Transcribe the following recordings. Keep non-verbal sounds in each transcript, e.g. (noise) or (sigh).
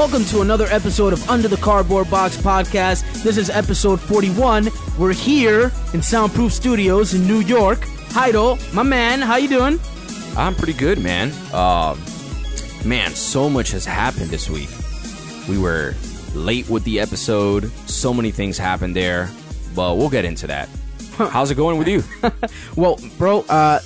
Welcome to another episode of Under the Cardboard Box podcast. This is episode 41. We're here in Soundproof Studios in New York. Heido, my man, how you doing? I'm pretty good, man. Um, man, so much has happened this week. We were late with the episode. So many things happened there, but we'll get into that. How's it going with you? (laughs) Well, bro, uh,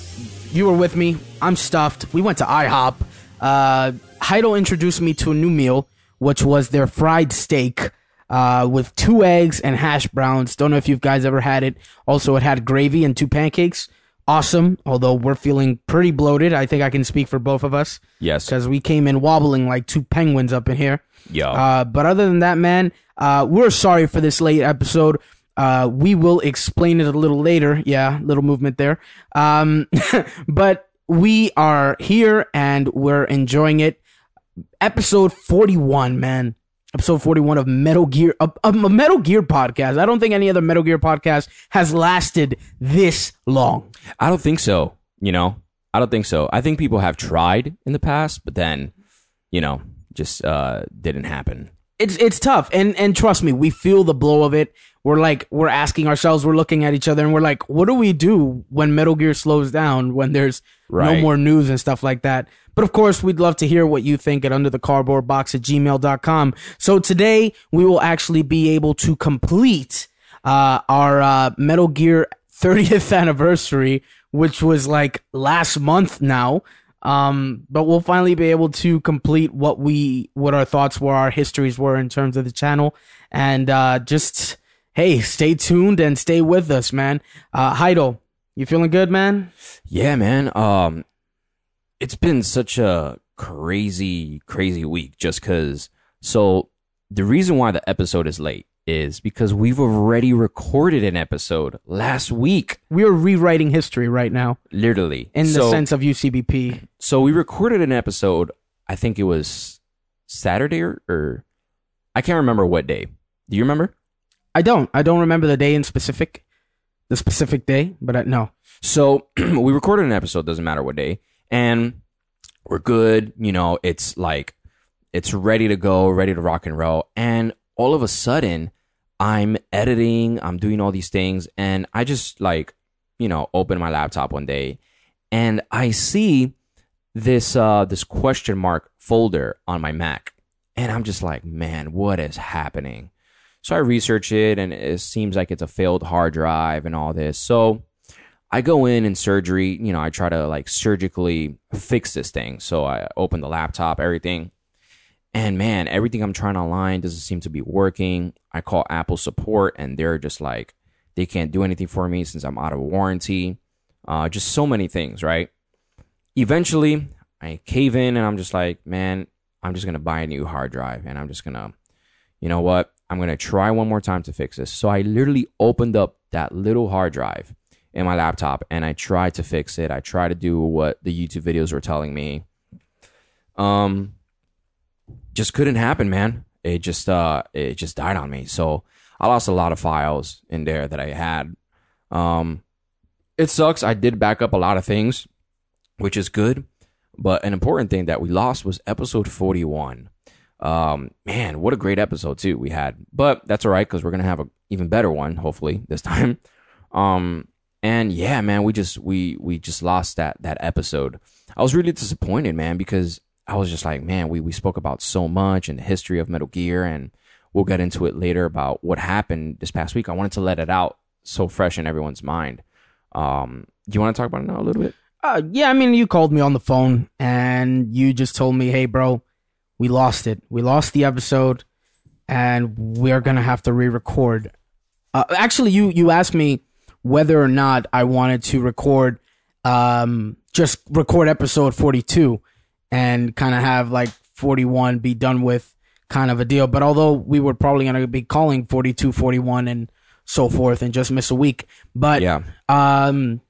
you were with me. I'm stuffed. We went to IHOP. Uh, Heido introduced me to a new meal, which was their fried steak uh, with two eggs and hash browns. Don't know if you guys ever had it. Also, it had gravy and two pancakes. Awesome. Although we're feeling pretty bloated. I think I can speak for both of us yes. because we came in wobbling like two penguins up in here. Yo. Uh, but other than that, man, uh, we're sorry for this late episode. Uh, we will explain it a little later. Yeah, little movement there. Um, (laughs) but we are here and we're enjoying it. Episode 41, man. Episode 41 of Metal Gear, a, a Metal Gear podcast. I don't think any other Metal Gear podcast has lasted this long. I don't think so. You know, I don't think so. I think people have tried in the past, but then, you know, just uh, didn't happen. It's it's tough. And and trust me we feel the blow of it. We're like we're asking ourselves we're looking at each other and we're like what do we do when metal gear slows down when there's no more news and stuff like that? But of course we'd love to hear what you think at under the cardboard box at gmail.com so today we will actually be able to complete uh, our uh, metal gear 30th (laughs) anniversary which was like last month now um, but we'll finally be able to complete what we, what our thoughts were, our histories were in terms of the channel. And, uh, just, hey, stay tuned and stay with us, man. Uh, Heido, you feeling good, man? Yeah, man. Um, it's been such a crazy, crazy week just because. So, the reason why the episode is late is because we've already recorded an episode last week, We're rewriting history right now literally. in the sense of UCBP. So we recorded an episode. I think it was Saturday or, or I can't remember what day. Do you remember? I don't, I don't remember the day in specific, the specific day, but I, no. So (clears throat) we recorded an episode. Doesn't matter what day, and we're good. You know, it's like it's ready to go, ready to rock and roll. And all of a sudden, I'm editing. I'm doing all these things, and I just like you know open my laptop one day, and I see this uh this question mark folder on my Mac, and I'm just like, man, what is happening? So I research it, and it seems like it's a failed hard drive and all this. So I go in in surgery, you know, I try to like surgically fix this thing. So I open the laptop, everything. And man, everything I'm trying online doesn't seem to be working. I call Apple support and they're just like, they can't do anything for me since I'm out of warranty. Uh, just so many things, right? Eventually, I cave in and I'm just like, man, I'm just going to buy a new hard drive and I'm just going to, you know what? I'm going to try one more time to fix this. So I literally opened up that little hard drive in my laptop and I tried to fix it. I tried to do what the YouTube videos were telling me. Um just couldn't happen, man. It just uh it just died on me. So I lost a lot of files in there that I had. Um it sucks. I did back up a lot of things, which is good. But an important thing that we lost was episode 41. Um man, what a great episode too we had. But that's all right cuz we're to have a even better one hopefully this time. (laughs) Um and yeah, man, we just we we just lost that that episode. I was really disappointed, man, because I was just like, man, we we spoke about so much and the history of Metal Gear, and we'll get into it later about what happened this past week. I wanted to let it out so fresh in everyone's mind. Um, do you want to talk about it now a little bit? Uh, yeah, I mean, you called me on the phone and you just told me, hey, bro, we lost it. We lost the episode and we're going to have to re record. Uh, actually, you, you asked me whether or not I wanted to record, um, just record episode 42 and kind of have like 41 be done with kind of a deal. But although we were probably going to be calling 42, 41 and so forth and just miss a week. But Yeah, um,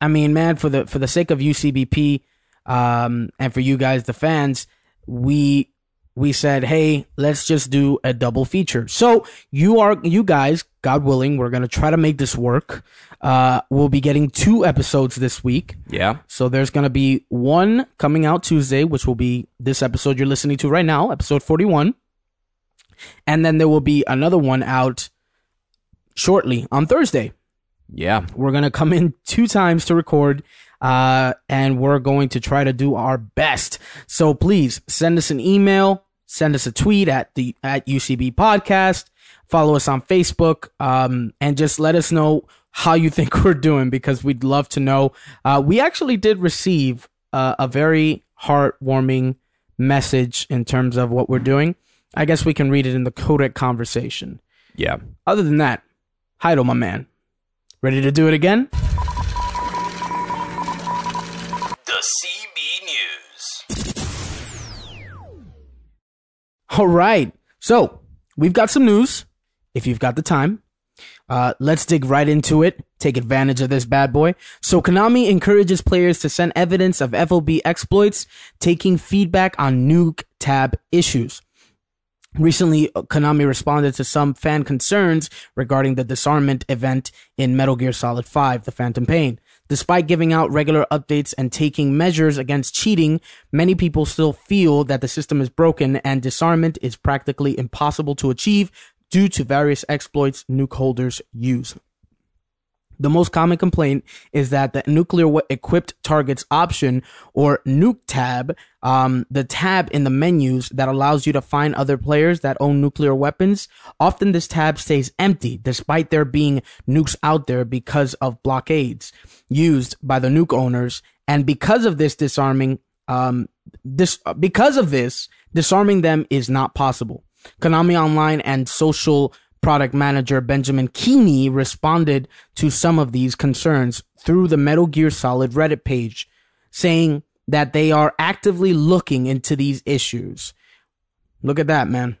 I mean, man, for the for the sake of UCBP, um, and for you guys, the fans, we we said, hey, let's just do a double feature. So you are, you guys, God willing, we're going to try to make this work. Uh, we'll be getting two episodes this week. Yeah. So there's going to be one coming out Tuesday, which will be this episode you're listening to right now, episode 41. And then there will be another one out shortly on Thursday. Yeah. We're going to come in two times to record uh, and we're going to try to do our best. So please send us an email, send us a tweet at the at UCB podcast, follow us on Facebook, um, and just let us know how you think (laughs) we're doing because we'd love to know. Uh, we actually did receive uh, a very heartwarming message in terms of what we're doing. I guess we can read it in the codec conversation. Yeah. Other than that, Heido, my man, ready to do it again? The CB News. All right. So we've got some news. If you've got the time, uh, let's dig right into it. Take advantage of this bad boy. So Konami encourages players to send evidence of FOB exploits, taking feedback on nuke tab issues. Recently, Konami responded to some fan concerns regarding the disarmament event in Metal Gear Solid 5, The Phantom Pain. Despite giving out regular updates and taking measures against cheating, many people still feel that the system is broken and disarmament is practically impossible to achieve due to various exploits nuke holders use. The most common complaint is that the nuclear equipped targets option or nuke tab, um, the tab in the menus that allows you to find other players that own nuclear weapons. Often this tab stays empty despite there being nukes out there because of blockades used by the nuke owners. And because of this disarming, um, this, because of this, disarming them is not possible. Konami Online and social product manager Benjamin Keeney responded to some of these concerns through the Metal Gear Solid Reddit page, saying that they are actively looking into these issues. Look at that, man.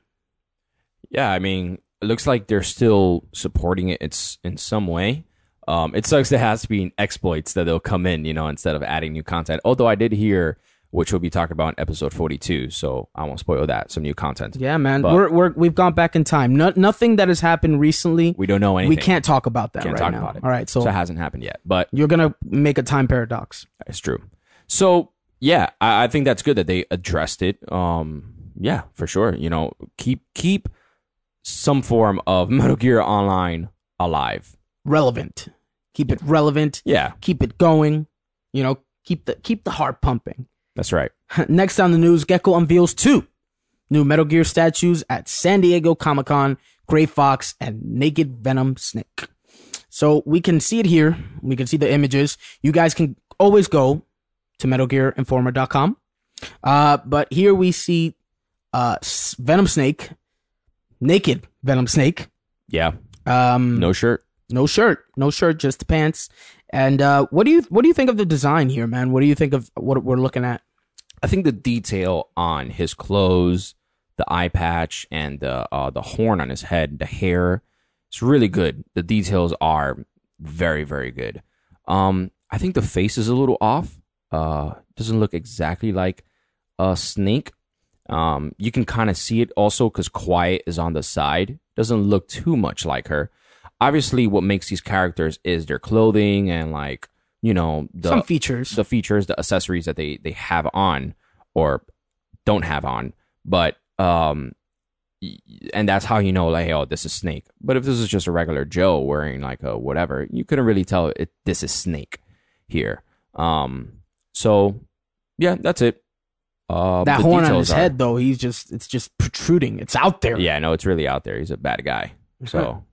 Yeah, I mean, it looks like they're still supporting it. It's in some way. Um, it sucks. There has to be exploits that they'll come in, you know, instead of adding new content. Although I did hear, which we'll be talking about in episode forty-two, so I won't spoil that. Some new content. Yeah, man. But- we're, we're we've gone back in time. No, nothing that has happened recently. We don't know anything. We can't talk about that Can't right talk now. about it. All right, so, so it hasn't happened yet, but you're gonna make a time paradox. it's true. So yeah, I, I think that's good that they addressed it. Um, yeah, for sure. You know, keep keep some form of (laughs) Metal Gear Online alive. Relevant. Keep it relevant. Yeah, Keep it going. You know, keep the keep the heart pumping. That's right. (laughs) Next on the news, Gecco unveils two new Metal Gear statues at San Diego Comic Con, Gray Fox and Naked Venom Snake. So we can see it here. We can see the images. You guys can always go to MetalGearInformer.com. Uh, but here we see uh, Venom Snake, naked Venom Snake. Yeah, Um, no shirt. no shirt, no shirt, just the pants. And uh, what do you what do you think of the design here, man? What do you think of what we're looking at? I think the detail on his clothes, the eye patch, and the uh, the horn on his head, the hair, it's really good. The details are very very good. Um, I think the face is a little off. Uh, doesn't look exactly like a snake. Um, you can kind of see it also because Quiet is on the side. Doesn't look too much like her. Obviously, what makes these characters is their clothing and like you know the Some features. the features, the accessories that they they have on or don't have on. But um, and that's how you know like, hey, oh, this is Snake. But if this is just a regular Joe wearing like a whatever, you couldn't really tell it. This is Snake here. Um, so yeah, that's it. Uh, that horn on his are- head though he's just it's just protruding it's out there Yeah, no, it's really out there. He's a bad guy. (laughs) So,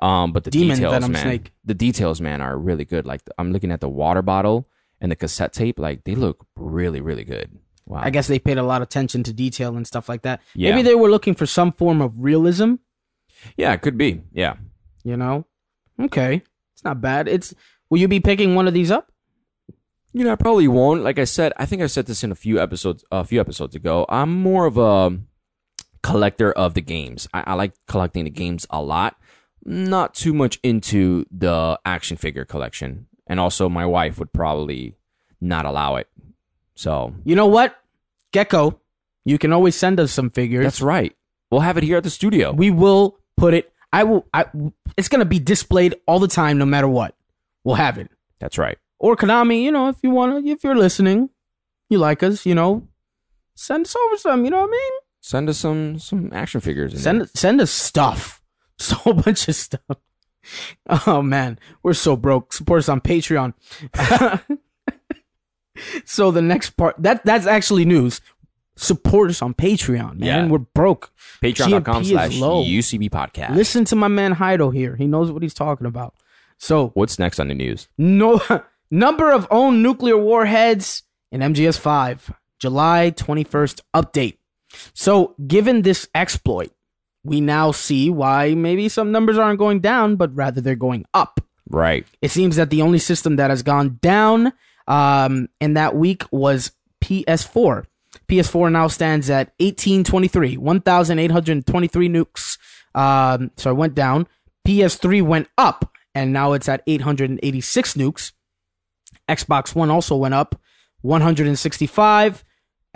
um, but the Demon details, Venom man, Snake. the details, man, are really good. Like I'm looking at the water bottle and the cassette tape. Like they look really, really good. Wow. i guess they paid a lot of attention to detail and stuff like that Yeah. maybe they were looking for some form of realism Yeah, it could be. Yeah. you know okay it's not bad it's will you be picking one of these up You know, I probably won't. Like I said, I think I said this in a few episodes, a few episodes ago. I'm more of a collector of the games. I, I like collecting the games a lot. Not too much into the action figure collection, and also my wife would probably not allow it. So you know what Gecco You can always send us some figures. That's right. We'll have it here at the studio. we will put it. I will. I. It's gonna be displayed all the time, no matter what. We'll have it. That's right. Or Konami, you know, if you wanna, if you're listening, you like us, you know, send us over some. You know what I mean? Send us some some action figures. In Send there. send us stuff. (laughs) Just a whole bunch of stuff. Oh man, we're so broke. Support us on Patreon. (laughs) so the next part that that's actually news. Support us on Patreon, man. Yeah. We're broke. Patreon.com slash. UCB podcast. Listen to my man Heido here. He knows what he's talking about. So What's next on the news? no (laughs) number of owned nuclear warheads in MGS five, July twenty first update. So given this exploit, we now see why maybe some numbers aren't going down, but rather they're going up. Right. It seems that the only system that has gone down um, in that week was PS4. PS4 now stands at 1823, 1,823 nukes. Um, so it went down. PS3 went up, and now it's at 886 nukes. Xbox One also went up, 165.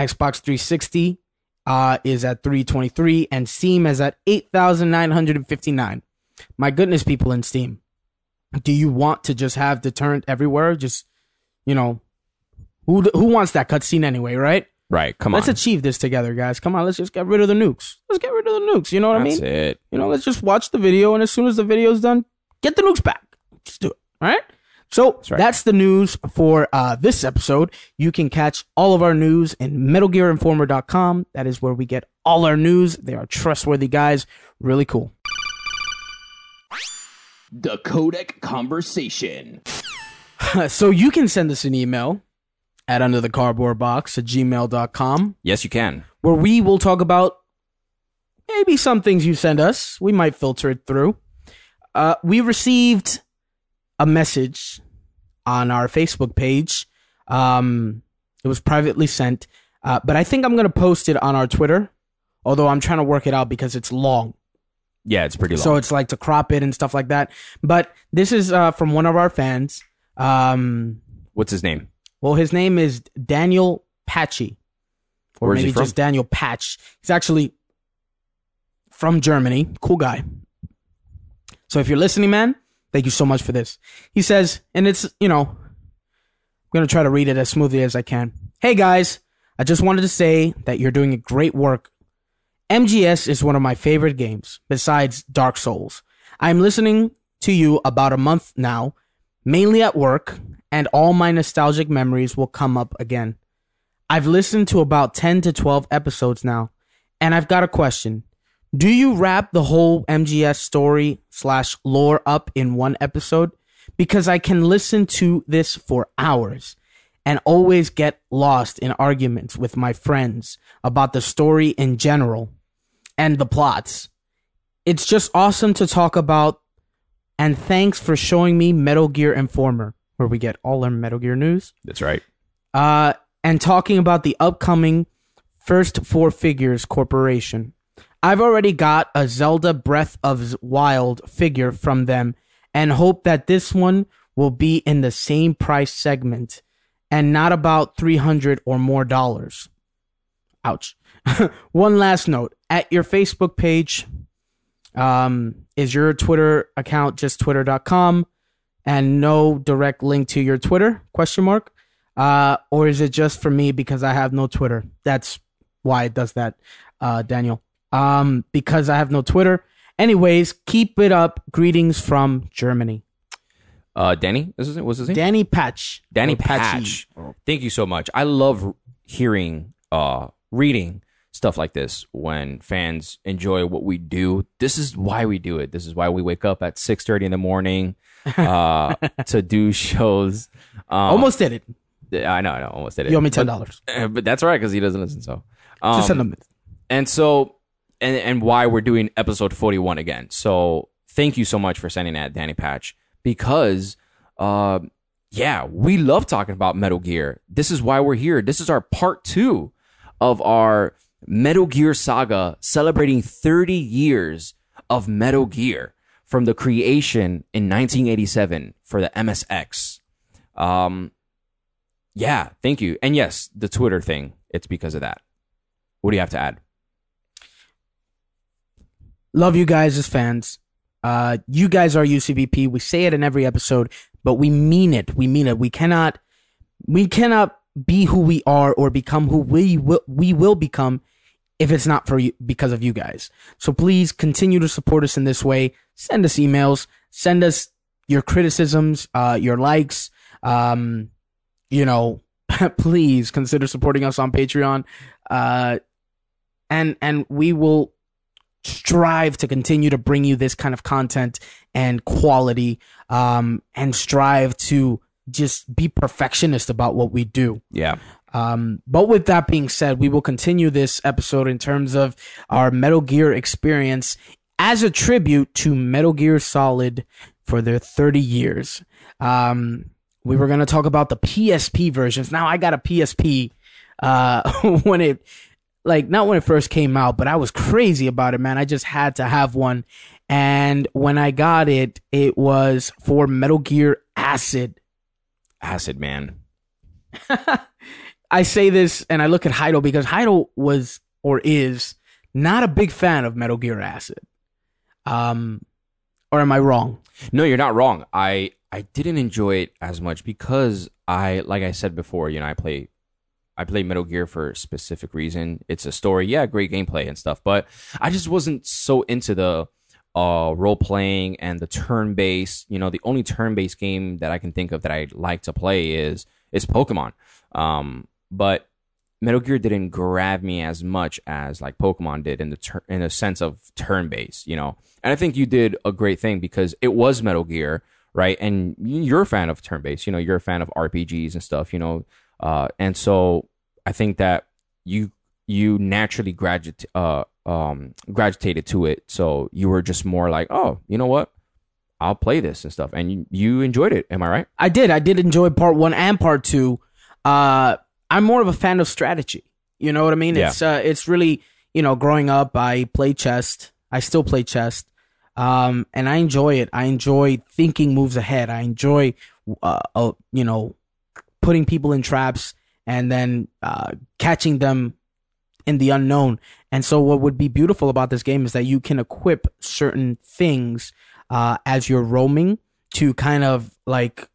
Xbox 360 uh, is at 323, and Steam is at 8,959. My goodness, people in Steam do you want to just have deterrent everywhere? Just you know, who who wants that cutscene anyway, right? Right. Come on. Let's achieve this together, guys. Come on, let's just get rid of the nukes. Let's get rid of the nukes. You know what I mean? That's mean? it. You know, let's just watch the video, and as soon as the video's done, get the nukes back. Just do it. All right. So that's, right. the news for uh, this episode. You can catch all of our news in MetalGearInformer.com. That is where we get all our news. They are trustworthy guys. Really cool. The Codec Conversation. (laughs) so you can send us an email at under the cardboard box at gmail.com Yes, you can. where we will talk about maybe some things you send us. We might filter it through. Uh, we received a message on our Facebook page. Um, it was privately sent, uh, but I think I'm going to post it on our Twitter, although I'm trying to work it out because it's long. Yeah, it's pretty long. So it's like to crop it and stuff like that. But this is uh, from one of our fans. Um, What's his name? well, his name is Daniel Patchy, or Where's he maybe just Daniel Patch. He's actually from Germany. Cool guy. So if you're listening, man, thank you so much for this. He says, and it's you know, I'm gonna try to read it as smoothly as I can. Hey guys, I just wanted to say that you're doing a great work. MGS is one of my favorite games, besides Dark Souls. I'm listening to you about a month now, mainly at work, and all my nostalgic memories will come up again. I've listened to about 10 to 12 episodes now, and I've got a question. Do you wrap the whole MGS story slash lore up in one episode? Because I can listen to this for hours and always get lost in arguments with my friends about the story in general and the plots. It's just awesome to talk about, and thanks for showing me Metal Gear Informer, where we get all our Metal Gear news That's right. uh, and talking about the upcoming First Four Figures Corporation. I've already got a Zelda Breath of Wild figure from them and hope that this one will be in the same price segment and not about 300 or more dollars. Ouch. (laughs) one last note at your Facebook page, um, is your Twitter account just twitter.com and no direct link to your Twitter? Question mark. Uh, or is it just for me because I have no Twitter? That's why it does that, uh, Daniel. Um, because I have no Twitter. Anyways, keep it up. Greetings from Germany. Uh, Danny, this is it. What's his name? Danny Patch. Danny. Patch. Thank you so much. I love hearing, uh, reading stuff like this when fans enjoy what we do. This is why we do it. This is why we wake up at six thirty in the morning, uh, (laughs) to do shows. Um, Almost did it. I know, I know, almost did it. You owe me ten dollars. But, (laughs) but that's all right because he doesn't listen. So, um, Just send them. and so and and why we're doing episode 41 again. So thank you so much for sending that danny patch because uh yeah we love talking about metal gear. This is why we're here. This is our part two of our metal gear saga celebrating 30 years of metal gear from the creation in 1987 for the msx um yeah thank you. And yes the twitter thing it's because of that. What do you have to add? Love you guys as fans. Uh, you guys are UCBP. We say it in every episode, but we mean it. We mean it. We cannot, we cannot be who we are or become who we will, we will become if it's not for you because of you guys. So please continue to support us in this way. Send us emails. Send us your criticisms, uh, your likes. Um, you know, (laughs) please consider supporting us on Patreon. Uh, and and we will strive to continue to bring you this kind of content and quality um and strive to just be perfectionist about what we do Yeah. um, but with that being said, we will continue this episode in terms of our Metal Gear experience as a tribute to Metal Gear Solid for their 30 years. Um, we were going to talk about the PSP versions. Now I got a PSP, uh, (laughs) when it, like, not when it first came out, but I was crazy about it, man. I just had to have one. And when I got it, it was for Metal Gear Acid. Acid man. (laughs) I say this and I look at Heido because Heido was or is not a big fan of Metal Gear Acid. Um, or am I wrong? No, you're not wrong. I I didn't enjoy it as much because I like I said before, you know, I play I play Metal Gear for a specific reason. It's a story, yeah, great gameplay and stuff, but I just wasn't so into the uh role playing and the turn based, you know, the only turn based game that I can think of that I like to play is is Pokemon. Um but Metal Gear didn't grab me as much as like Pokemon did in the tur- in a sense of turn based, you know. And I think you did a great thing because it was Metal Gear, right? And you're a fan of turn based, you know, you're a fan of RPGs and stuff, you know. Uh, and so I think that you you naturally graduate uh um gravitated to it, so you were just more like, oh, you know what, I'll play this and stuff, and you, you enjoyed it. Am I right? I did. I did enjoy part one and part two. Uh, I'm more of a fan of strategy. You know what I mean? Yeah. It's uh, it's really you know, growing up, I played chess. I still play chess, um, and I enjoy it. I enjoy thinking moves ahead. I enjoy, uh, uh you know, putting people in traps and then uh, catching them in the unknown. And so, what would be beautiful about this game is that you can equip certain things uh, as you're roaming to kind of like,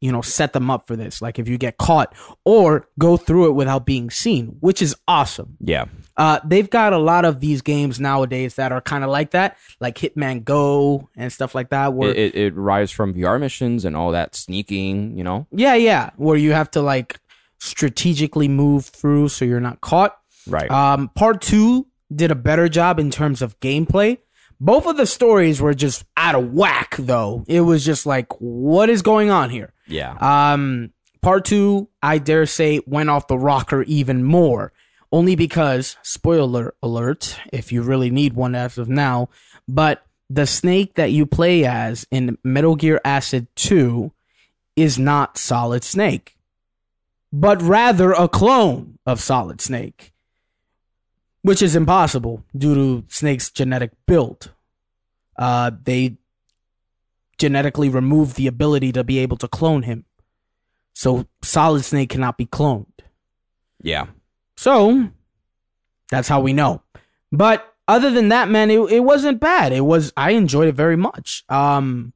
you know, set them up for this. Like if you get caught or go through it without being seen, which is awesome. Yeah. Uh, they've got a lot of these games nowadays that are kind of like that, like Hitman Go and stuff like that. Where It, it, it rises from VR missions and all that sneaking, you know? yeah, yeah, where you have to like strategically move through so you're not caught. Right. Um, part two did a better job in terms of gameplay. Both of the stories were just out of whack, though. It was just like, what is going on here? yeah. Um, part two, I dare say, went off the rocker even more. Only because, spoiler alert, if you really need one as of now, but the snake that you play as in Metal Gear Acid 2 is not Solid Snake, but rather a clone of Solid Snake, which is impossible due to Snake's genetic build. Uh, they genetically removed the ability to be able to clone him. So Solid Snake cannot be cloned. yeah. So that's how we know. But other than that, man, it, it wasn't bad. It was I enjoyed it very much. Um,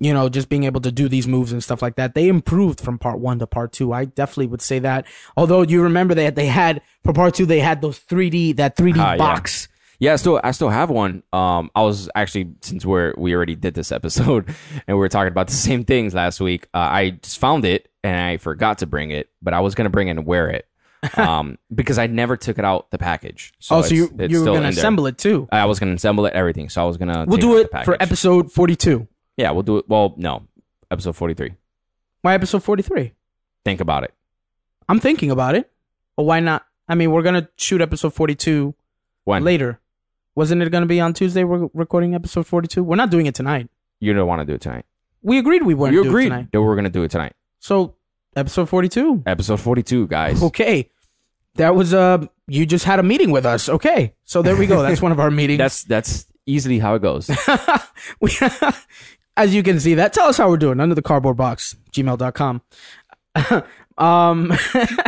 you know, just being able to do these moves and stuff like that. They improved from part one to part two. I definitely would say that. Although you remember that they had for part two, they had those 3D that 3D Ah, yeah. box. Yeah, I still I still have one. Um, I was actually since we're we already did this episode (laughs) and we were talking about the same things last week. Uh, I just found it and I forgot to bring it, but I was gonna bring it and wear it, (laughs) um, because I never took it out the package. So oh, so you you were gonna assemble it too. I was gonna assemble it, everything. So I was gonna. We'll do it for episode 42. Yeah, we'll do it. Well, no, episode forty three. Why episode 43? Think about it. I'm thinking about it. But why not? I mean, we're gonna shoot episode 42 When later. Wasn't it gonna be on Tuesday? We're recording episode 42. We're not doing it tonight. you don't want to do it tonight. We agreed we weren't you doing it agreed that we're gonna do it tonight. So episode 42. Episode forty two, guys. Okay. That was uh you just had a meeting with us. Okay. So there we go. That's one of our (laughs) meetings. That's that's easily how it goes. (laughs) we, as you can see that. Tell us how we're doing under the cardboard box, gmail.com. (laughs) um (laughs) Ghost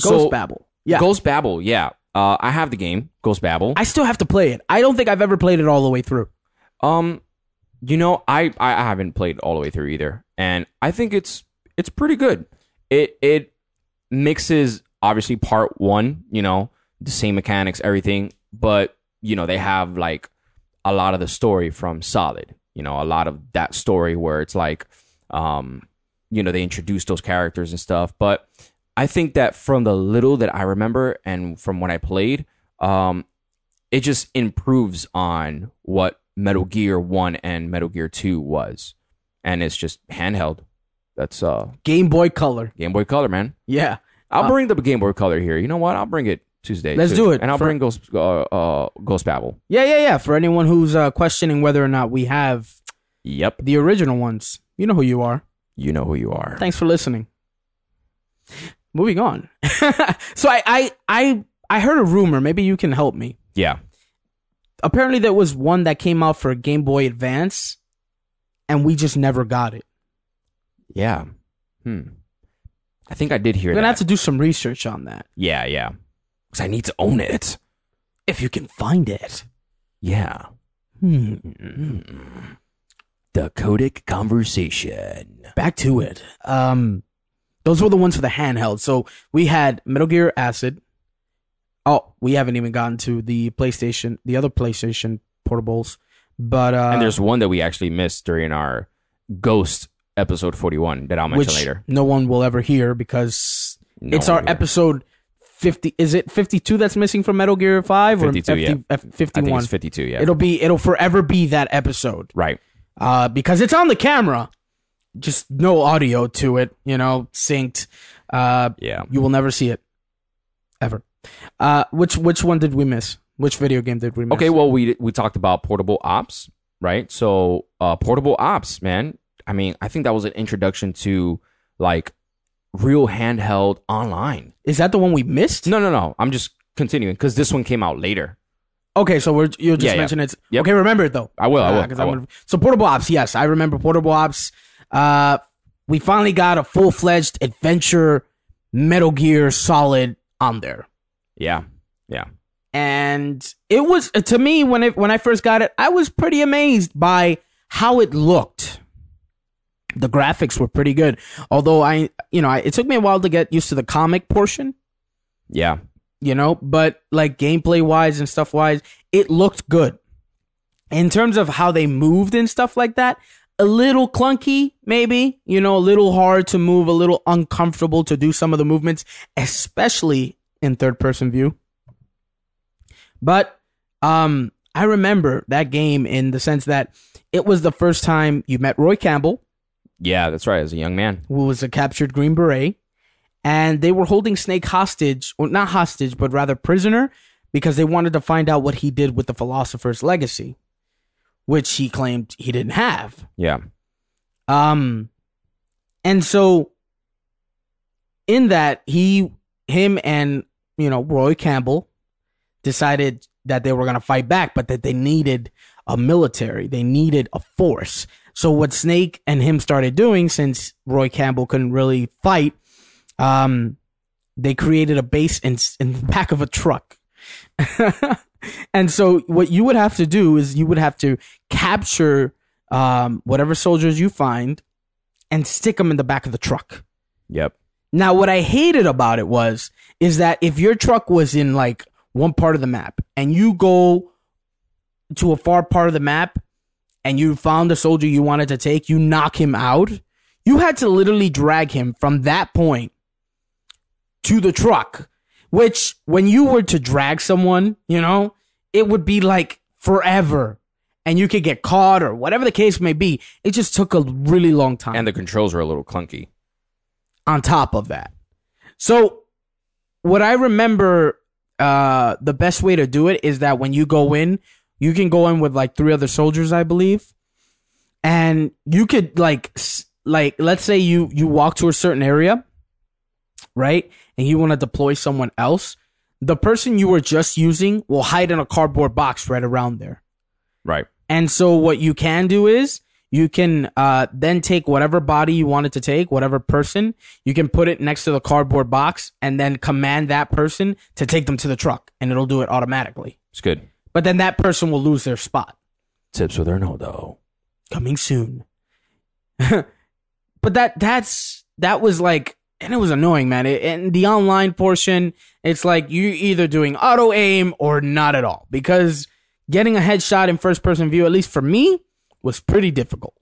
So- Babel. Yeah. Ghost Babel, yeah. Uh, I have the game Ghost Babel. I still have to play it. I don't think I've ever played it all the way through. Um, you know, I I haven't played all the way through either, and I think it's it's pretty good. It it mixes obviously part one, you know, the same mechanics, everything, but you know they have like a lot of the story from Solid. You know, a lot of that story where it's like, um, you know, they introduce those characters and stuff. But I think that from the little that I remember and from when I played, um, it just improves on what Metal Gear One and Metal Gear Two was, and it's just handheld. That's uh Game Boy Color. Game Boy Color, man. Yeah. I'll bring the Game Boy Color here. You know what? I'll bring it Tuesday. Let's too. do it and I'll for- bring Ghost uh, uh Ghost Babel. Yeah, yeah, yeah. For anyone who's uh, questioning whether or not we have Yep, the original ones, you know who you are. you know who you are. Thanks for listening. Moving on. (laughs) so I, I I I heard a rumor, maybe you can help me. Yeah, Apparently there was one that came out for Game Boy Advance and we just never got it. yeah. Hmm. I think I did hear We're that. gonna have to do some research on that. yeah, yeah. Because I need to own it. If you can find it. Yeah. Hmm. The Codec Conversation. Back to it. Um those were the ones for the handheld. So we had Metal Gear Acid. Oh, we haven't even gotten to the PlayStation, the other PlayStation portables. But uh and there's one that we actually missed during our Ghost episode 41 that I'll mention which later. no one will ever hear because No it's our episode 50 is it 52 that's missing from metal gear 5 or 52, yeah. F- I think 51 it's 52, yeah. it'll be it'll forever be that episode right. uh because it's on the camera just no audio to it you know synced uh Yeah. you will never see it ever uh which which one did we miss which video game did we miss Okay, well we we talked about portable ops, right? So uh portable ops, man. I mean, I think that was an introduction to like real handheld online. is that the one we missed No, no, no. I'm just continuing because this one came out later. okay so we're you'll just Yeah, yeah. mention it Yep. okay remember it though I will, I will, Uh, I I'm will. gonna- so portable ops, yes, I remember portable ops. Uh, we finally got a full fledged adventure Metal Gear Solid on there, Yeah, yeah, and it was to me when it when I first got it, I was pretty amazed by how it looked. The graphics were pretty good, although I, you know, I, it took me a while to get used to the comic portion yeah. you know, but like gameplay wise and stuff wise, it looked good. In terms of how they moved and stuff like that, a little clunky, maybe, you know, a little hard to move, a little uncomfortable to do some of the movements, especially in third person view. But um I remember that game in the sense that it was the first time you met Roy Campbell, Yeah, that's right. As a young man. who was a captured Green Beret, and they were holding Snake hostage, or not hostage, but rather prisoner, because they wanted to find out what he did with the philosopher's legacy, which he claimed he didn't have. Yeah, Um, and so in that he, him, and you know Roy Campbell decided that they were going to fight back, but that they needed a military, they needed a force. So what Snake and him started doing, since Roy Campbell couldn't really fight, um, they created a base in in the back of a truck. (laughs) and so what you would have to do is you would have to capture um, whatever soldiers you find and stick them in the back of the truck. yep, Now, what I hated about it was is that if your truck was in like one part of the map and you go to a far part of the map and you found the soldier you wanted to take, you knock him out, you had to literally drag him from that point to the truck. Which, when you were to drag someone, you know, it would be like forever. And you could get caught or whatever the case may be. It just took a really long time and the controls were a little clunky. on top of that. So what I remember uh the best way to do it is that when you go in, you can go in with like three other soldiers, I believe. And you could like like let's say you you walk to a certain area, right? And you want to deploy someone else, the person you were just using will hide in a cardboard box right around there. Right. And so what you can do is you can uh, then take whatever body you wanted to take, whatever person, you can put it next to the cardboard box and then command that person to take them to the truck and it'll do it automatically. It's good. But then that person will lose their spot. Tips with Arnoldo. Coming soon. (laughs) but that that's that was like and it was annoying, man. It, and the online portion, it's like you're either doing auto aim or not at all because getting a headshot in first person view, at least for me, was pretty difficult.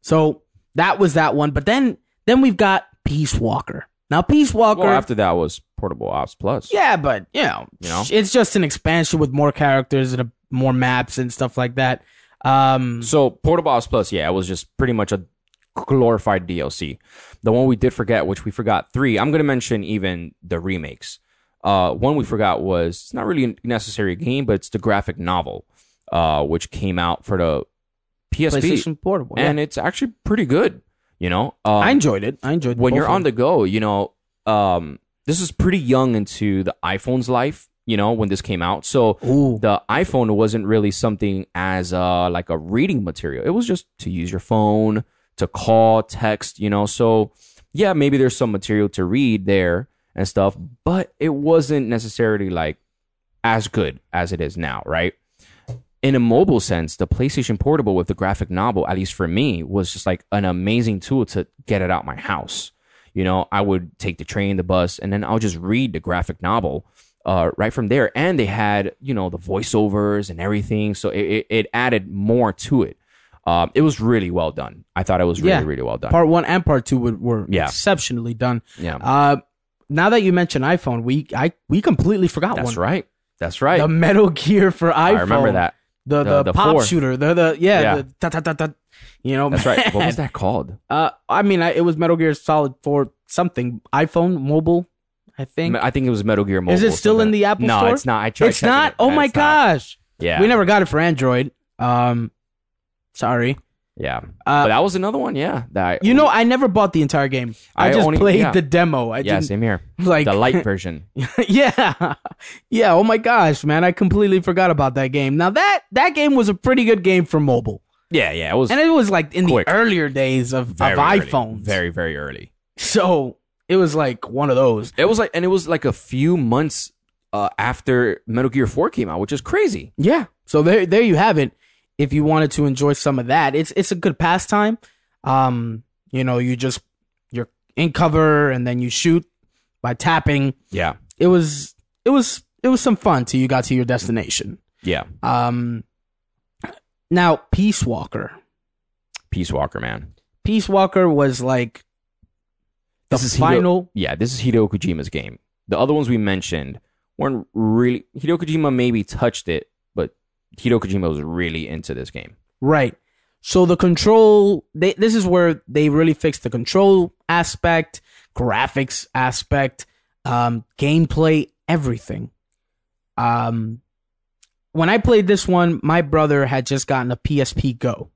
So that was that one. But then then we've got Peace Walker. Now Peace Walker, Well, after that was Portable Ops Plus. yeah, but you know, You know? it's just an expansion with more characters and a, more maps and stuff like that. Um, So Portable Ops Plus, yeah, it was just pretty much a glorified DLC. The one we did forget, which we forgot three. I'm gonna mention even the remakes. Uh, one we forgot was it's not really a necessary game, but it's the graphic novel, uh, which came out for the PSP, PlayStation Portable, and it's actually pretty good. You know, um, I enjoyed it. I enjoyed when you're on the go, you know, um, this is pretty young into the iPhone's life. You know, when this came out, so Ooh. the iPhone wasn't really something as uh like a reading material. It was just to use your phone to call, text. You know, so yeah, maybe there's some material to read there and stuff, but it wasn't necessarily like as good as it is now, right? In a mobile sense, the PlayStation Portable with the graphic novel, at least for me, was just like an amazing tool to get it out of my house. You know, I would take the train, the bus, and then I'll just read the graphic novel uh, right from there. And they had, you know, the voiceovers and everything. So it, it, it added more to it. Um, it was really well done. I thought it was really, Yeah. really well done. part one and part two were, were Yeah. exceptionally done. yeah. Uh, now that you mention iPhone, we I we completely forgot That's one. right. That's right. The Metal Gear for iPhone. I remember that. The the, The- the pop four. shooter. The the yeah. Yeah. The ta ta ta ta. You know. That's right. What was (laughs) that called? Uh, I mean, I, it was Metal Gear Solid for something iPhone mobile. I think. I think it was Metal Gear Mobile. Is it still in the Apple no, Store? No, it's not. I tried it's not. it, Oh my it's not. gosh. Yeah. We never got it for Android. Um, sorry. Yeah. Uh, but that was another one, yeah. That I, You know, I never bought the entire game. I, I just only- played yeah. the demo. I yeah, same here. (laughs) like The light (laughs) version. (laughs) yeah, yeah. Oh my gosh, man! I completely forgot about that game. Now that that game was a pretty good game for mobile, Yeah, yeah. It was and it was like in Quick. the earlier days of, very of early. iPhones. Very, very early. So it was like one of those. It was like, and it was like a few months uh, after Metal Gear 4 came out, which is crazy. Yeah. So there, there you have it. If you wanted to enjoy some of that, it's it's a good pastime. Um, you know, you just you're in cover and then you shoot by tapping. Yeah. It was it was it was some fun till you got to your destination. Yeah. Um, now Peace Walker. Peace Walker, man. Peace Walker was like the This is Hideo- final. Yeah, this is Hideo Kojima's game. The other ones we mentioned weren't really. Hideo Kojima maybe touched it, Hideo Kojima was really into this game. Right. So the control, they, this is where they really fixed the control aspect, graphics aspect, um, gameplay, everything. Um, when I played this one, my brother had just gotten a PSP Go,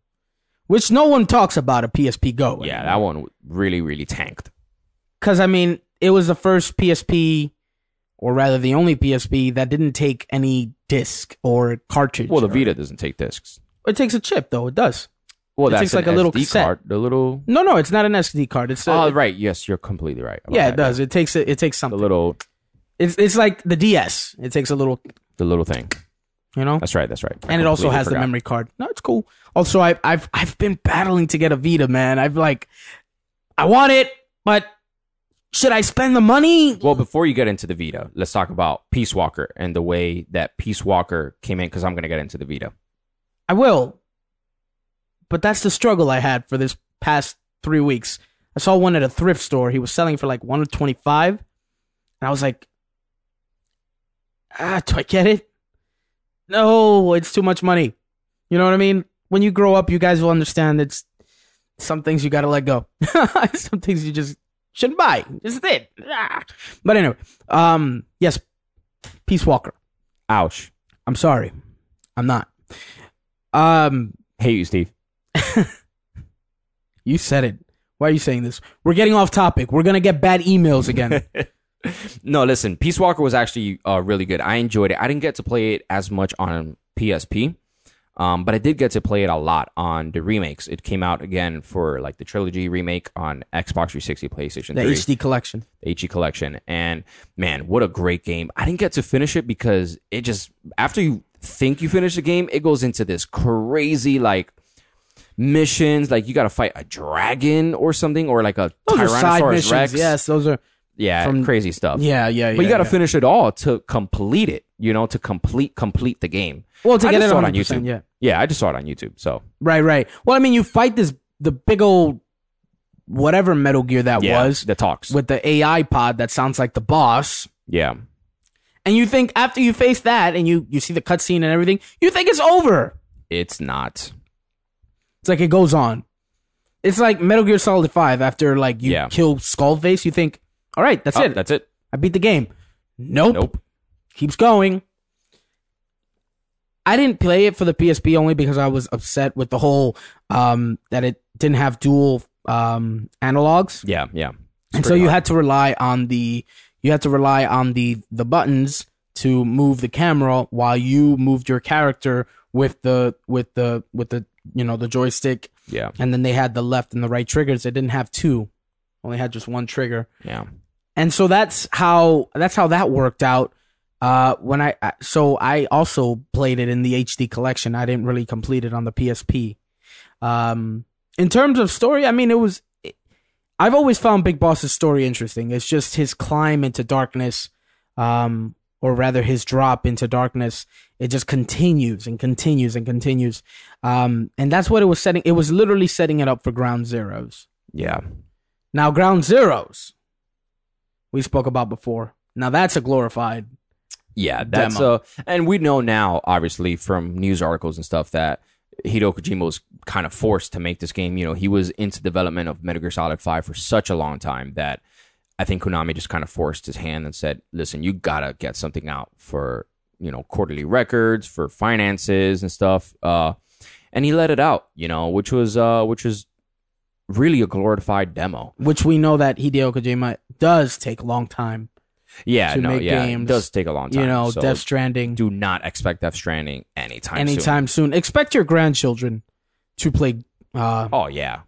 which no one talks about a PSP Go. Yeah, that one really, really tanked. Because, I mean, it was the first PSP, or rather the only PSP that didn't take any disc or cartridge. Well, the or- Vita doesn't take discs. It takes a chip, though. It does. Well, It that's takes like a little SD cassette. card. The little. No, no, it's not an SD card. It's a, Oh, right. Yes, you're completely right. yeah, that, it does. It takes it. It takes The something. little, It's it's like the DS. It takes a little, the little thing. you know, That's right. That's right. I and it also has the memory card. No, it's cool. Also, I, I've I've been battling to get a Vita, man. I've like, I want it, but should I spend the money? Well, before you get into the Vita, let's talk about Peace Walker and the way that Peace Walker came in, because I'm going to get into the Vita. I will, but that's the struggle I had for this past three weeks. I saw one at a thrift store. He was selling for like one twenty five, and I was like, ah, do I get it? No, it's too much money. You know what I mean? When you grow up, you guys will understand. It's some things you got to let go. (laughs) some things you just shouldn't buy. This is it. Ah. But anyway, um, yes, Peace Walker. Ouch. I'm sorry, I'm not. Um, Hate you, Steve. (laughs) You said it. Why are you saying this? We're getting off topic. We're gonna get bad emails again. (laughs) No, listen, Peace Walker was actually uh, really good. I enjoyed it. I didn't get to play it as much on PSP. Um, but I did get to play it a lot on the remakes. It came out again for like the trilogy remake on Xbox 360, PlayStation The 3, HD collection. the HD collection. And man, what a great game. I didn't get to finish it because it just, after you think you finish the game, it goes into this crazy like missions. Like you got to fight a dragon or something or like a Those are side Tyrannosaurus missions. Rex. Yes, those are. Yeah, from- crazy stuff. Yeah, yeah, yeah. But you got to yeah. finish it all to complete it, you know, to complete complete the game. Well, to I get just it saw it on YouTube. Yeah. Yeah, I just saw it on YouTube. So Right, right. Well, I mean, you fight this the big old whatever Metal Gear that yeah, was the talks. with the AI pod that sounds like the boss. yeah, And you think after you face that and you you see the cutscene and everything, you think it's over. it's not. It's like it goes on. It's like Metal Gear Solid Five. After like you Yeah. kill Skullface, you think, all right, that's Oh, it. That's it. I beat the game. Nope. Nope. Keeps going. I didn't play it for the PSP only because I was upset with the whole um that it didn't have dual um analogs. Yeah, yeah. It's and so you hard. had to rely on the you had to rely on the the buttons to move the camera while you moved your character with the with the with the you know the joystick yeah, and then they had the left and the right triggers they didn't have two only had just one trigger yeah, and so that's how that's how that worked out. Uh when i so i also played it in the hd collection. I didn't really complete it on the psp um in terms of story i mean it was i've always found big boss's story interesting. It's just his climb into darkness um or rather his drop into darkness. It just continues and continues and continues. Um and that's what it was setting it was literally setting it up for ground zeroes yeah. now, Ground Zeroes, we spoke about before. Now that's a glorified. Yeah, that's Demo. uh and we know now obviously from news articles and stuff that Hideo Kojima was kind of forced to make this game. You know, he was into development of Metal Gear Solid 5 for such a long time that I think Konami just kind of forced his hand and said, "Listen, you got to get something out for, you know, quarterly records, for finances and stuff." Uh and he let it out, you know, which was uh which was really a glorified demo. Which we know that Hideo Kojima does take a long time. Yeah, To no, make yeah, games, it does take a long time. you know, so Death Stranding. do not expect Death Stranding anytime soon. anytime soon. Expect your grandchildren to play uh, Oh yeah.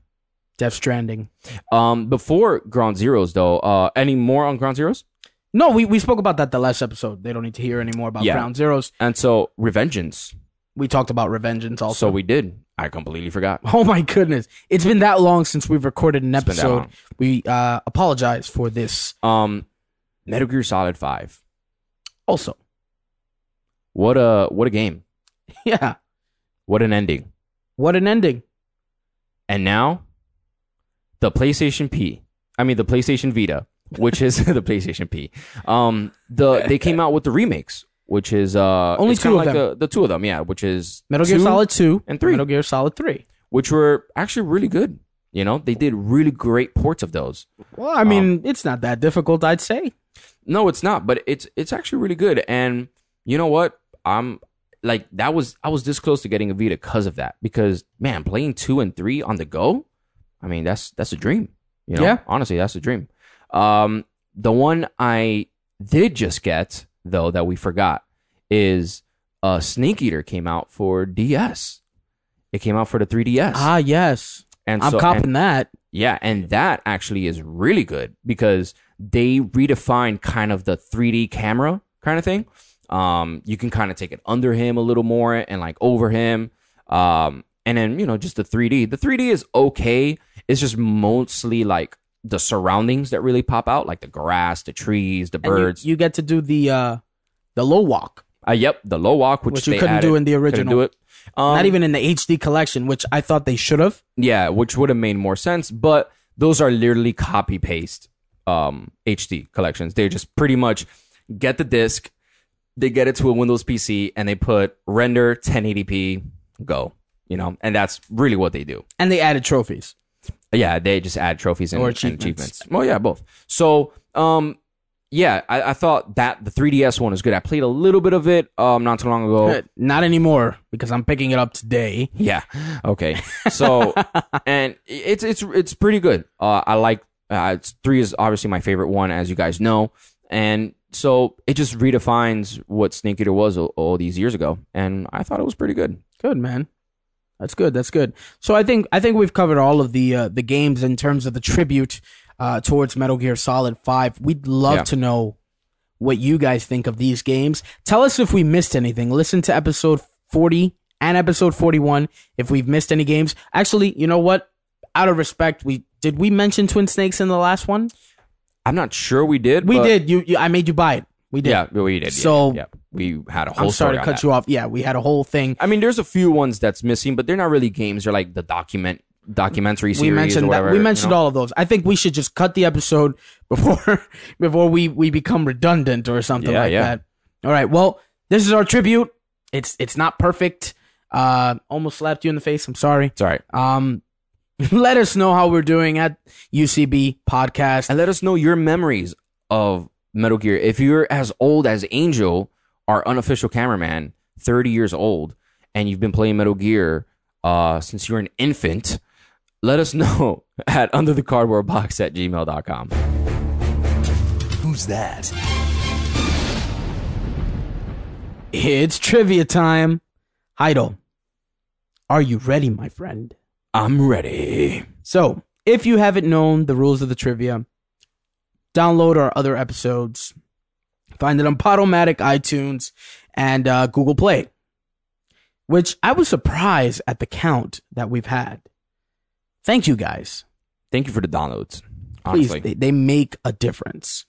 Death Stranding. Um, before Ground Zeroes though, uh, any more on Ground Zeroes? No, we, we spoke about that the last episode. They don't need to hear any more about Yeah. Ground Zeroes. And so Revengeance. We talked about Revengeance also. So we did. I completely forgot. (laughs) Oh my goodness. It's been that long since we've recorded an episode. We uh, apologize for this. Um, Metal Gear Solid Five. Also, What a what a game. (laughs) yeah, What an ending. what an ending. And now, the PlayStation P. I mean the PlayStation Vita, which is (laughs) the PlayStation P. Um, the they came out with the remakes, which is uh Only two of like them. a- the two of them, yeah, which is Metal Gear Solid 2 and three. Metal Gear Solid 3. which were actually really good. You know, they did really great ports of those. Well, I mean, it's not that difficult, I'd say. No, it's not, but it's it's actually really good. And you know what? I'm like that was I was this close to getting a Vita because of that. Because man, playing two and three on the go, I mean that's that's a dream. You know, Yeah. honestly, that's a dream. Um, the one I did just get though that we forgot is uh Snake Eater came out for DS. It came out for the 3DS. Ah, yes. and I'm so, and- copping that. yeah, and that actually is really good because they redefine kind of the 3D camera kind of thing. Um, you can kind of take it under him a little more and like over him. Um, and then you know just the 3D. The 3D is okay. It's just mostly like the surroundings that really pop out, like the grass, the trees, the And you- birds. You, get to do the uh, the low walk, uh, yep, the low walk, which, which you they couldn't added. do in the Couldn't original. do it. Um, Not even in the HD collection, which I thought they should have. Yeah, which would have made more sense, but those are literally copy paste um HD collections. They just pretty much get the disc, they get it to a Windows PC and they put render 1080p go, you know, and that's really what they do. And they added trophies. Yeah, they just add trophies and, Or and achievements. achievements. Well, yeah, both. So, um yeah, I, I thought that the 3DS one was good. I played a little bit of it um not too long ago. Not anymore because I'm picking it up today. Yeah. Okay. So, (laughs) and it's it's it's pretty good. Uh, I like uh, it's three is obviously my favorite one, as you guys know, and so it just redefines what Snake Eater was all, all these years ago, and I thought it was pretty good. Good man. That's good. That's good. So I think I think we've covered all of the uh, the games in terms of the tribute uh, towards Metal Gear Solid Five. We'd love Yeah. to know what you guys think of these games. Tell us if we missed anything. Listen to episode forty and episode forty one if we've missed any games. Actually, you know what? Out of respect, we did we mention Twin Snakes in the last one? I'm not sure we did. We did. You, you I made you buy it. We did. Yeah, we did. yeah, So- yeah, we had a whole. I'm sorry to cut that. you off. Yeah, we had a whole thing. I mean, there's a few ones that's missing, but they're not really games. They're like the document documentary series. we mentioned whatever, that we you mentioned know? all of those. I think we should just cut the episode (laughs) before before we we become redundant or something Yeah, like yeah. that. All right. Well, this is our tribute. It's it's not perfect. Uh, almost slapped you in the face. I'm sorry. It's all right. Um, (laughs) let us know how we're doing at UCB podcast. and let us know your memories of Metal Gear. If you're as old as Angel, our unofficial cameraman, 30 years old, and you've been playing Metal Gear uh, since you were an infant, let us know (laughs) at under the cardboard box at gmail.com. Who's that? It's trivia time. Heidel, are you ready, my friend? I'm ready. So, if you haven't known the rules of the trivia, download our other episodes. Find it on Podomatic, iTunes, and uh, Google Play. Which I was surprised at the count that we've had. Thank you guys. Thank you for the downloads. Please, they, they make a difference.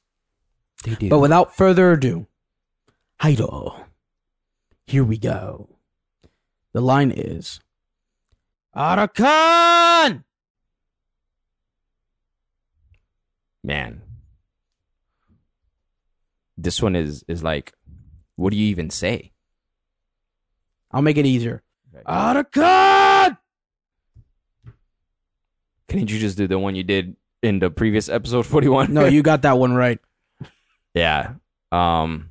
They do. But without further ado, Heidel, here we go. The line is Arakan! man this one is is like what do you even say I'll make it easier. Arakan! Can't you just do the one you did in the previous episode (laughs) 41 No, you got that one right. (laughs) yeah um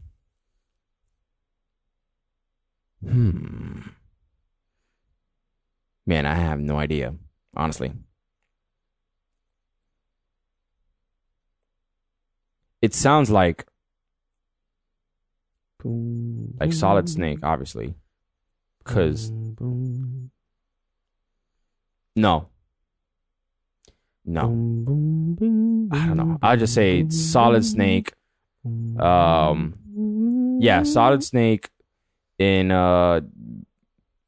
hmm man i have no idea honestly it sounds like like solid snake obviously. Because no. No. I don't know. i'll just say solid snake um yeah solid snake in uh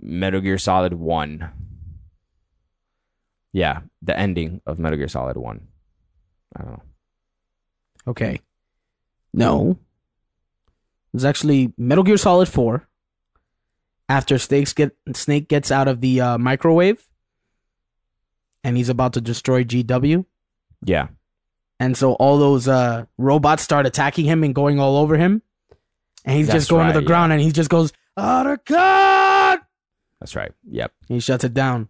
metal gear solid 1 yeah the ending of metal gear solid 1 i don't know. Okay. No. It's actually Metal Gear Solid 4. After Snakes get Snake gets out of the uh, microwave and he's about to destroy GW. yeah And so all those uh, robots start attacking him and going all over him. And he's That's just going to right, the ground and he just goes, Arakan! that's right yep He shuts it down.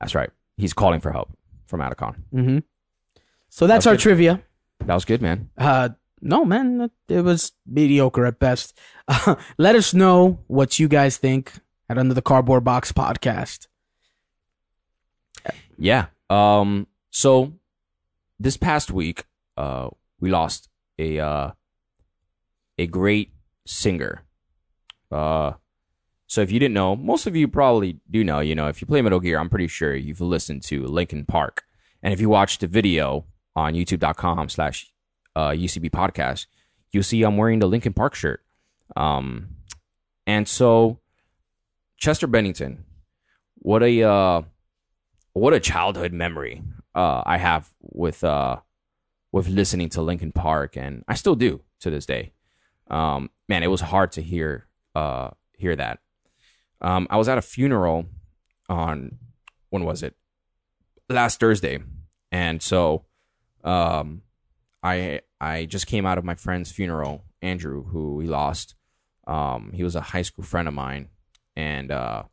that's right he's calling for help from Otacon. hmm So that's That's our good. trivia. that was good man Uh, no, man, it- was mediocre at best. Uh, (laughs) let us know what you guys think at Under the Cardboard Box podcast. Yeah. Um. So this past week, uh, we lost a uh, a great singer. Uh, so if you didn't know, most of you probably do know. You know, if you play Metal Gear, I'm pretty sure you've listened to Linkin Park, and if you watched the video on YouTube.com/slash uh, UCB podcast, you'll see I'm wearing the Linkin Park shirt. Um, and so Chester Bennington, what a uh, what a childhood memory uh, I have with uh, with listening to Linkin Park, and I still do to this day. Um, man, it was hard to hear uh, hear that. Um, I was at a funeral on when was it? Last Thursday, and so um, I I just came out of my friend's funeral, Andrew, who we lost. Um, he was a high school friend of mine, and uh,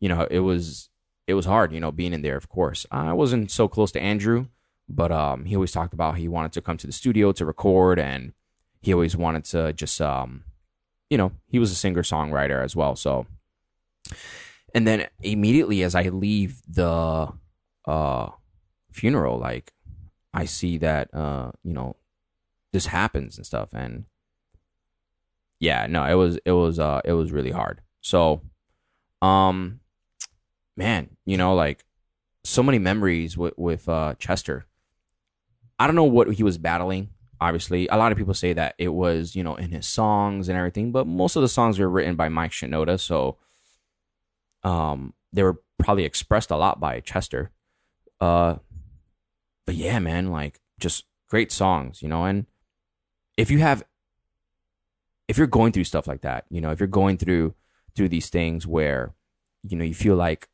you know it was it was hard, you know, being in there. Of course, I wasn't so close to Andrew, but um, he always talked about he wanted to come to the studio to record, and he always wanted to just um, you know, he was a singer songwriter as well. So, and then immediately as I leave the uh funeral, like I see that uh, you know, this happens and stuff and yeah no it was it was uh it was really hard. So um man you know like so many memories with with uh chester. I don't know what he was battling obviously. A lot of people say that it was you know in his songs and everything but most of the songs were written by mike shinoda so um they were probably expressed a lot by chester. Uh but yeah man like just great songs you know and if you have if you're going through stuff like that you know if you're going through through these things where you know you feel like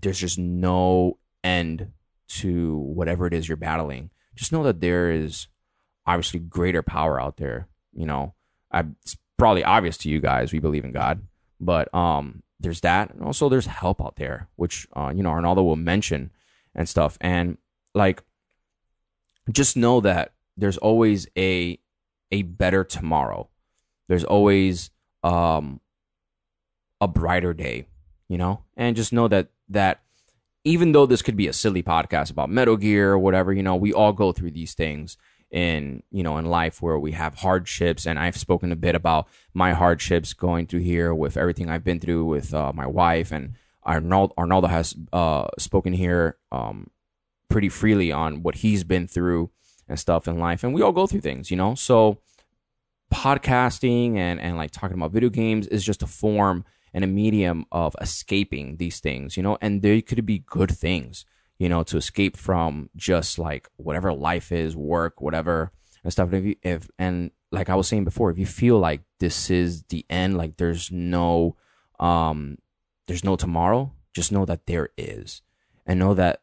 there's just no end to whatever it is you're battling just know that there is obviously greater power out there you know. I, it's probably obvious to you guys we believe in god but um there's that and also there's help out there which uh, you know arnaldo will mention and stuff and like just know that there's always a a better tomorrow. There's always um a brighter day, you know? And just know that that even though this could be a silly podcast about Metal Gear or whatever, you know, we all go through these things in, you know, in life where we have hardships and I've spoken a bit about my hardships going through here with everything I've been through with uh, my wife and Arnold Arnaldo has uh, spoken here um, pretty freely on what he's been through and stuff in life. And we all go through things, you know? So podcasting and, and like talking about video games is just a form and a medium of escaping these things, you know? And there could be good things, you know, to escape from just like whatever life is, work, whatever and stuff. If, you, if and like I was saying before, if you feel like this is the end, like there's no um there's no tomorrow, just know that there is. And know that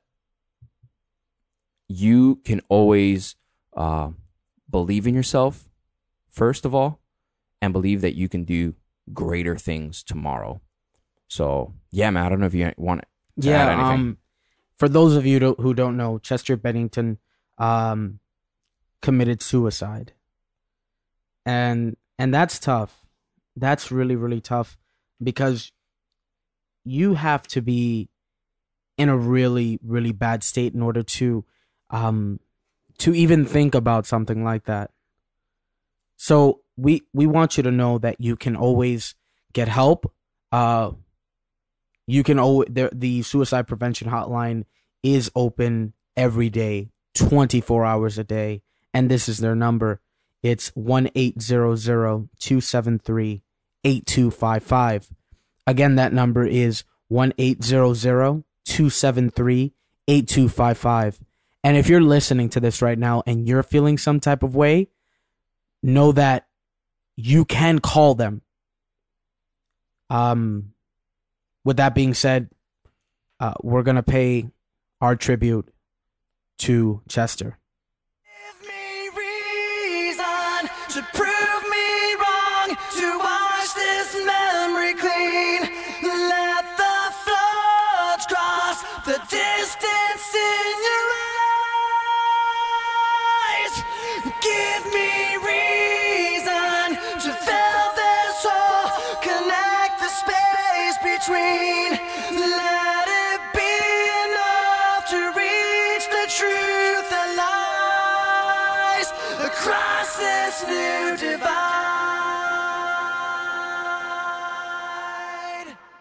you can always uh, believe in yourself, first of all, and believe that you can do greater things tomorrow. So, yeah, man, I don't know if you want to yeah, add anything. um, for those of you who don't know, Chester Bennington um, committed suicide, and and that's tough. That's really really tough because you have to be in a really really bad state in order to um to even think about something like that. So we we want you to know that you can always get help. Uh, you can always the the suicide prevention hotline is open every day, twenty four hours a day, and this is their number. It's one eight zero zero two seven three eight two five five. Again, that number is one eight zero zero two seven three eight two five five. And if you're listening to this right now and you're feeling some type of way, know that you can call them. Um, with that being said, uh, we're gonna pay our tribute to Chester.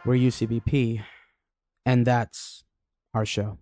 We're UCBP, and that's our show.